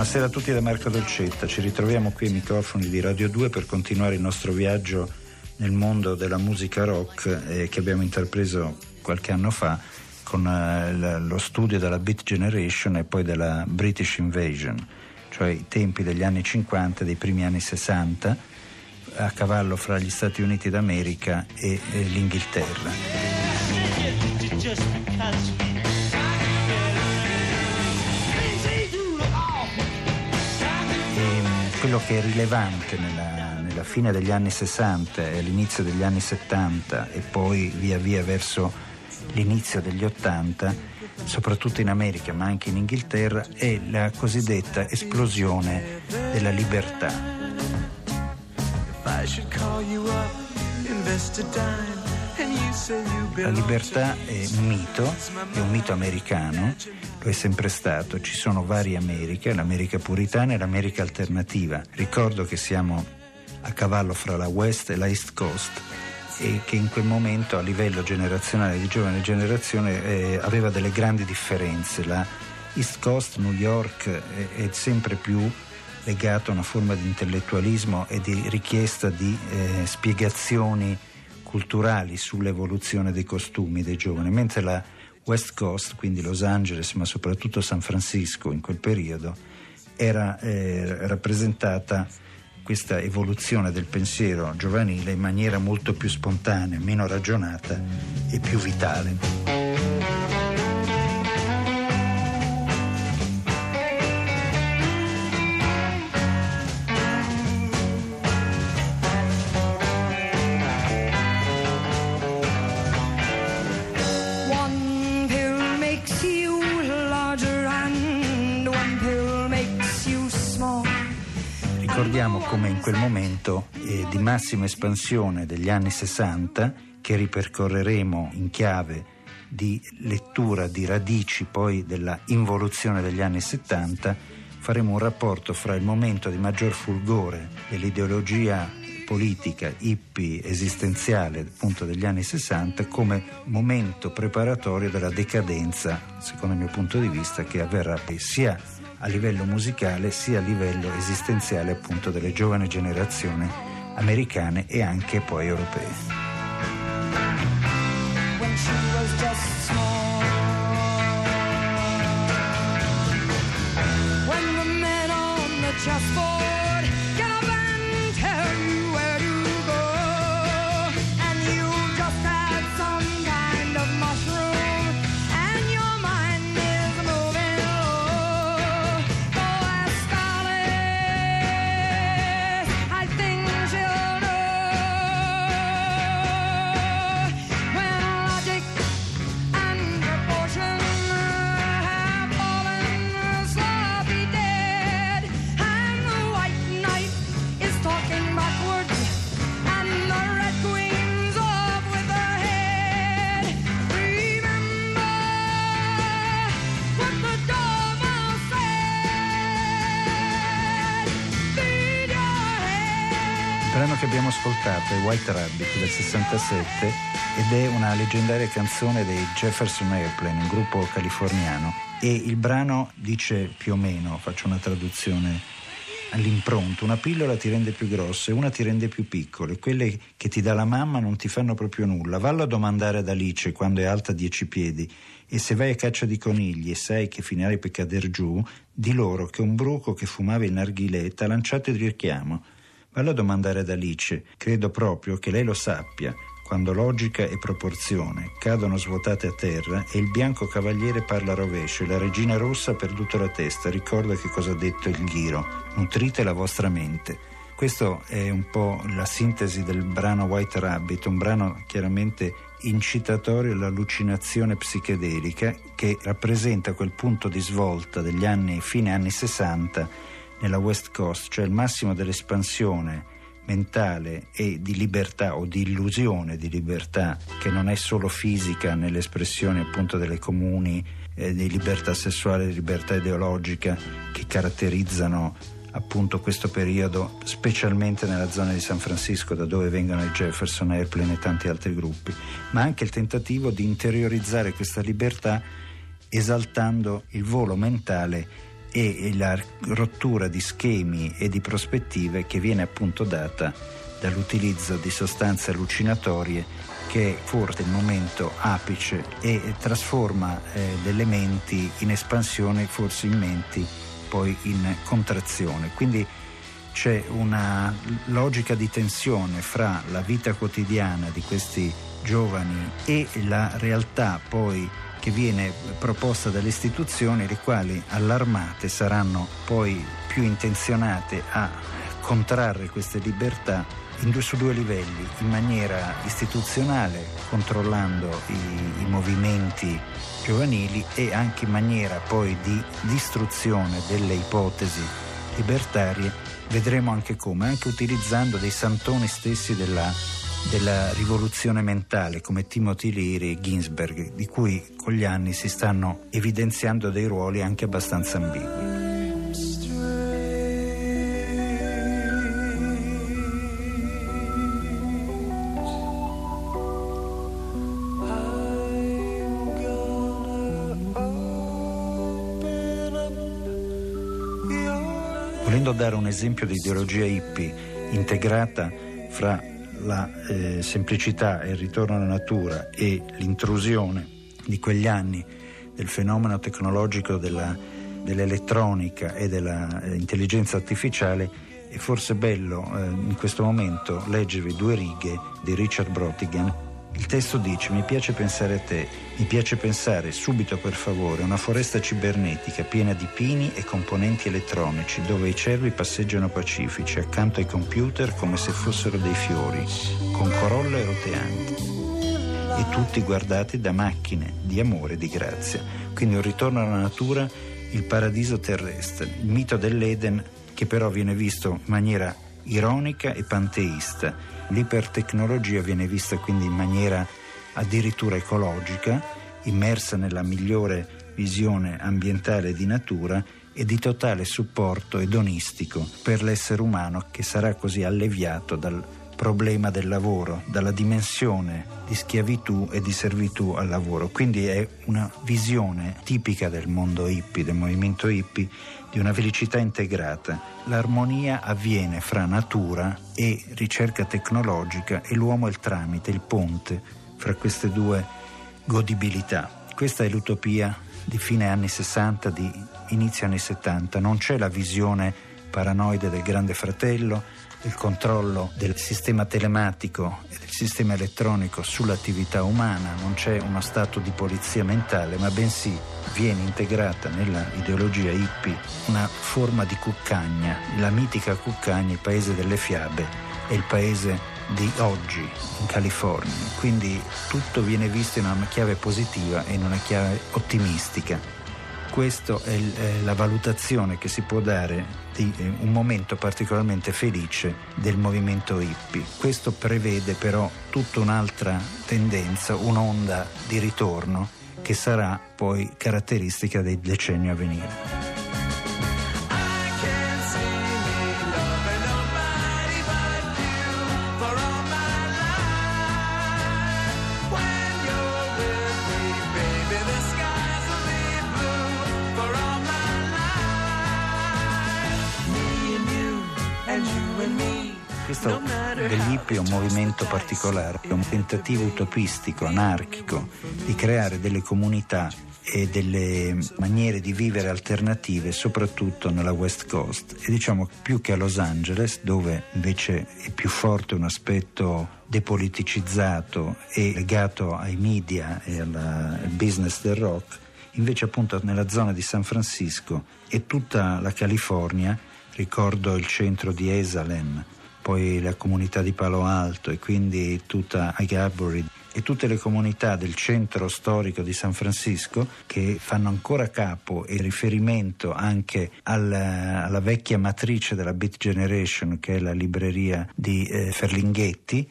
Buonasera a tutti da Marco Dolcetta, ci ritroviamo qui ai microfoni di Radio 2 per continuare il nostro viaggio nel mondo della musica rock eh, che abbiamo intrapreso qualche anno fa con eh, lo studio della Beat Generation e poi della British Invasion, cioè i tempi degli anni 50 e dei primi anni 60 a cavallo fra gli Stati Uniti d'America e, e l'Inghilterra. Quello che è rilevante nella, nella fine degli anni 60 e all'inizio degli anni 70 e poi via via verso l'inizio degli 80, soprattutto in America ma anche in Inghilterra, è la cosiddetta esplosione della libertà. La libertà è un mito, è un mito americano, lo è sempre stato, ci sono varie Americhe, l'America puritana e l'America alternativa. Ricordo che siamo a cavallo fra la West e la East Coast e che in quel momento a livello generazionale di giovane generazione eh, aveva delle grandi differenze. La East Coast, New York, è, è sempre più legato a una forma di intellettualismo e di richiesta di eh, spiegazioni culturali sull'evoluzione dei costumi dei giovani, mentre la West Coast, quindi Los Angeles, ma soprattutto San Francisco in quel periodo, era eh, rappresentata questa evoluzione del pensiero giovanile in maniera molto più spontanea, meno ragionata e più vitale. Ricordiamo come in quel momento eh, di massima espansione degli anni 60, che ripercorreremo in chiave di lettura di radici poi della involuzione degli anni 70, faremo un rapporto fra il momento di maggior fulgore dell'ideologia politica hippie esistenziale appunto degli anni 60 come momento preparatorio della decadenza, secondo il mio punto di vista, che avverrà sia a livello musicale sia a livello esistenziale appunto delle giovani generazioni americane e anche poi europee. just small. Ascoltato è White Rabbit del 67 ed è una leggendaria canzone dei Jefferson Airplane, un gruppo californiano. E il brano dice più o meno, faccio una traduzione all'impronto, una pillola ti rende più grossa e una ti rende più piccole. Quelle che ti dà la mamma non ti fanno proprio nulla. Vallo a domandare ad Alice quando è alta dieci piedi e se vai a caccia di conigli e sai che finirai per cader giù, di loro che un bruco che fumava il narghilè t'ha lanciato il richiamo. Vallo a domandare ad Alice, credo proprio che lei lo sappia, quando logica e proporzione cadono svuotate a terra e il bianco cavaliere parla rovescio e la regina rossa ha perduto la testa, ricorda che cosa ha detto il ghiro, nutrite la vostra mente. Questo è un po' la sintesi del brano White Rabbit, un brano chiaramente incitatorio all'allucinazione psichedelica che rappresenta quel punto di svolta degli anni fine anni 60 nella West Coast, cioè il massimo dell'espansione mentale e di libertà o di illusione di libertà che non è solo fisica nell'espressione appunto delle comuni eh, di libertà sessuale, di libertà ideologica che caratterizzano appunto questo periodo, specialmente nella zona di San Francisco, da dove vengono i Jefferson Airplane e tanti altri gruppi, ma anche il tentativo di interiorizzare questa libertà esaltando il volo mentale e la rottura di schemi e di prospettive che viene appunto data dall'utilizzo di sostanze allucinatorie che è forse il momento apice e trasforma eh, delle menti in espansione, forse in menti poi in contrazione. Quindi c'è una logica di tensione fra la vita quotidiana di questi giovani e la realtà poi che viene proposta dalle istituzioni, le quali allarmate saranno poi più intenzionate a contrarre queste libertà due, su due livelli, in maniera istituzionale, controllando i, i movimenti giovanili e anche in maniera poi di distruzione delle ipotesi libertarie, vedremo anche come, anche utilizzando dei santoni stessi della, della rivoluzione mentale come Timothy Leary e Ginsberg, di cui con gli anni si stanno evidenziando dei ruoli anche abbastanza ambigui. Volendo dare un esempio di ideologia hippie integrata fra la eh, semplicità e il ritorno alla natura e l'intrusione di quegli anni del fenomeno tecnologico della, dell'elettronica e dell'intelligenza artificiale, è forse bello eh, in questo momento leggervi due righe di Richard Brotigan il testo dice: Mi piace pensare a te, mi piace pensare subito per favore a una foresta cibernetica piena di pini e componenti elettronici dove i cervi passeggiano pacifici accanto ai computer come se fossero dei fiori, con corolle roteanti. E tutti guardati da macchine di amore e di grazia. Quindi un ritorno alla natura, il paradiso terrestre, il mito dell'Eden che però viene visto in maniera ironica e panteista. L'ipertecnologia viene vista quindi in maniera addirittura ecologica, immersa nella migliore visione ambientale di natura e di totale supporto edonistico per l'essere umano che sarà così alleviato dal problema del lavoro, dalla dimensione di schiavitù e di servitù al lavoro. Quindi è una visione tipica del mondo hippie, del movimento hippie, di una felicità integrata. L'armonia avviene fra natura e ricerca tecnologica e l'uomo è il tramite, il ponte fra queste due godibilità. Questa è l'utopia di fine anni 60, di inizio anni 70. Non c'è la visione paranoide del grande fratello, il controllo del sistema telematico e del sistema elettronico sull'attività umana, non c'è uno stato di polizia mentale, ma bensì viene integrata nella ideologia hippie una forma di cuccagna, la mitica cuccagna, il paese delle fiabe, è il paese di oggi in California. Quindi tutto viene visto in una chiave positiva e in una chiave ottimistica. Questa è la valutazione che si può dare di eh, un momento particolarmente felice del movimento hippie. Questo prevede però tutta un'altra tendenza, un'onda di ritorno che sarà poi caratteristica dei decenni a venire. Questo degli hippie è un movimento particolare, è un tentativo utopistico, anarchico, di creare delle comunità e delle maniere di vivere alternative, soprattutto nella West Coast. E diciamo più che a Los Angeles, dove invece è più forte un aspetto depoliticizzato e legato ai media e al business del rock, invece appunto nella zona di San Francisco e tutta la California ricordo il centro di Esalen, poi la comunità di Palo Alto e quindi tutta Agabury e tutte le comunità del centro storico di San Francisco che fanno ancora capo e riferimento anche alla, alla vecchia matrice della Beat Generation che è la libreria di eh, Ferlinghetti.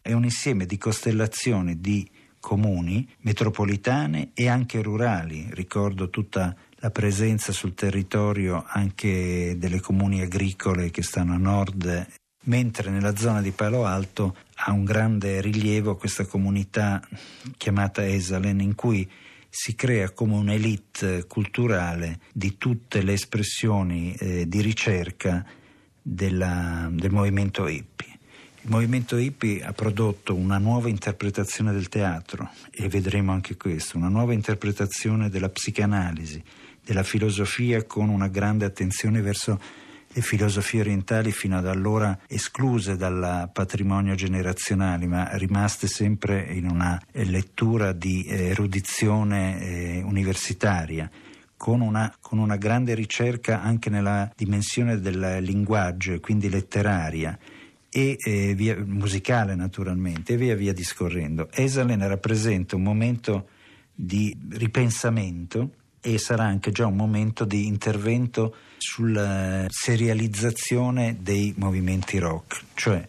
È un insieme di costellazioni di comuni metropolitane e anche rurali. Ricordo tutta la presenza sul territorio anche delle comuni agricole che stanno a nord mentre nella zona di Palo Alto ha un grande rilievo questa comunità chiamata Esalen in cui si crea come un'elite culturale di tutte le espressioni eh, di ricerca della, del movimento hippie. Il movimento hippie ha prodotto una nuova interpretazione del teatro e vedremo anche questo, una nuova interpretazione della psicanalisi, della filosofia con una grande attenzione verso le filosofie orientali fino ad allora escluse dal patrimonio generazionale, ma rimaste sempre in una lettura di erudizione eh, universitaria. Con una, con una grande ricerca anche nella dimensione del linguaggio e quindi letteraria e eh, via, musicale naturalmente e via via discorrendo. Esalen rappresenta un momento di ripensamento e sarà anche già un momento di intervento sulla serializzazione dei movimenti rock, cioè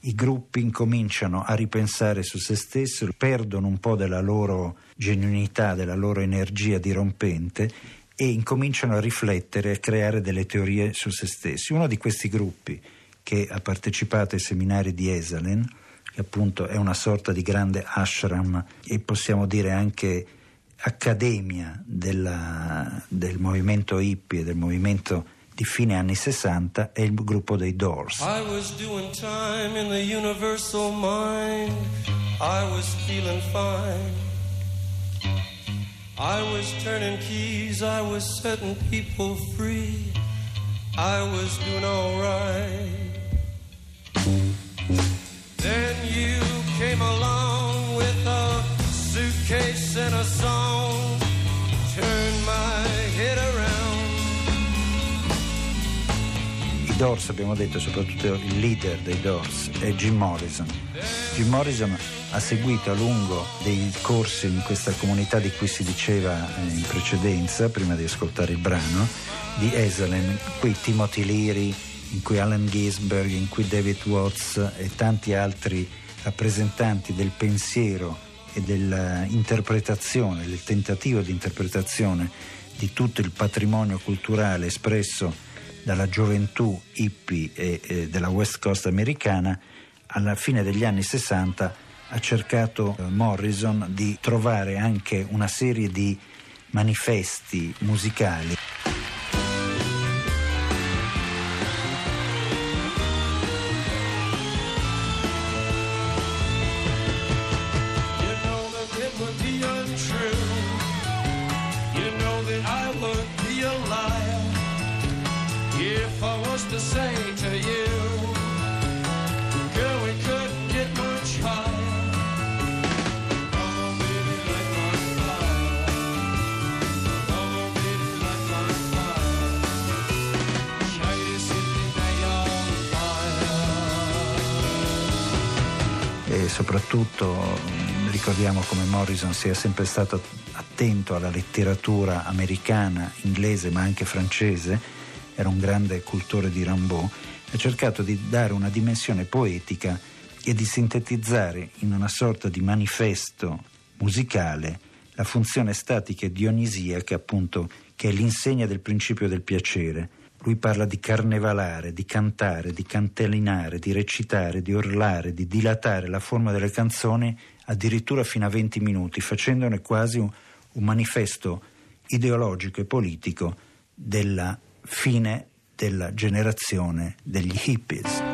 i gruppi incominciano a ripensare su se stessi, perdono un po' della loro genuinità, della loro energia dirompente e incominciano a riflettere a creare delle teorie su se stessi. Uno di questi gruppi che ha partecipato ai seminari di Esalen, che appunto è una sorta di grande ashram e possiamo dire anche accademia della, del movimento hippie, del movimento di fine anni 60 è il gruppo dei Doors. I was doing time in the universal mind. I was feeling fine. I was turning keys. I was setting people free. I was doing all right. Then you came along suitcase and a song. Turned my head around. I Doors, abbiamo detto, soprattutto il leader dei Doors è Jim Morrison. Jim Morrison ha seguito a lungo dei corsi in questa comunità di cui si diceva eh, in precedenza, prima di ascoltare il brano, di Esalen, in cui Timothy Leary, in cui Allen Ginsberg, in cui David Watts e tanti altri rappresentanti del pensiero e dell'interpretazione, del tentativo di interpretazione di tutto il patrimonio culturale espresso dalla gioventù hippie e, e della West Coast americana, alla fine degli anni 60 ha cercato eh, Morrison di trovare anche una serie di manifesti musicali. Would be a liar if I was to say to you, girl, we couldn't get much higher. E soprattutto mh, ricordiamo come Morrison sia sempre stato attento alla letteratura americana, inglese ma anche francese, era un grande cultore di Rimbaud, ha cercato di dare una dimensione poetica e di sintetizzare in una sorta di manifesto musicale la funzione statica e dionisiaca appunto che è l'insegna del principio del piacere. Lui parla di carnevalare, di cantare, di cantelinare, di recitare, di urlare, di dilatare la forma delle canzoni addirittura fino a 20 minuti, facendone quasi un, un manifesto ideologico e politico della fine della generazione degli hippies.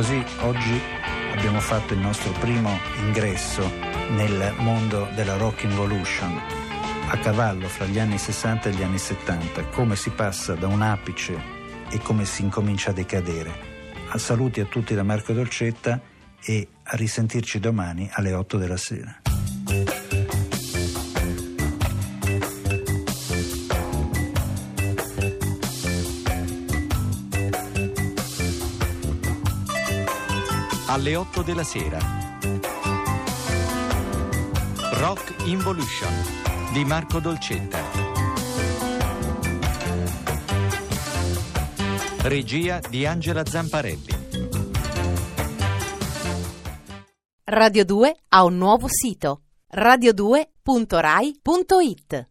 Così oggi abbiamo fatto il nostro primo ingresso nel mondo della rock involution, a cavallo fra gli anni 60 e gli anni 70, come si passa da un apice e come si incomincia a decadere. A saluti a tutti da Marco Dolcetta e a risentirci domani alle 8 della sera. Alle 8 della sera. Rock Involution di Marco Dolcetta. Regia di Angela Zamparelli. Radio 2 ha un nuovo sito radio2.rai.it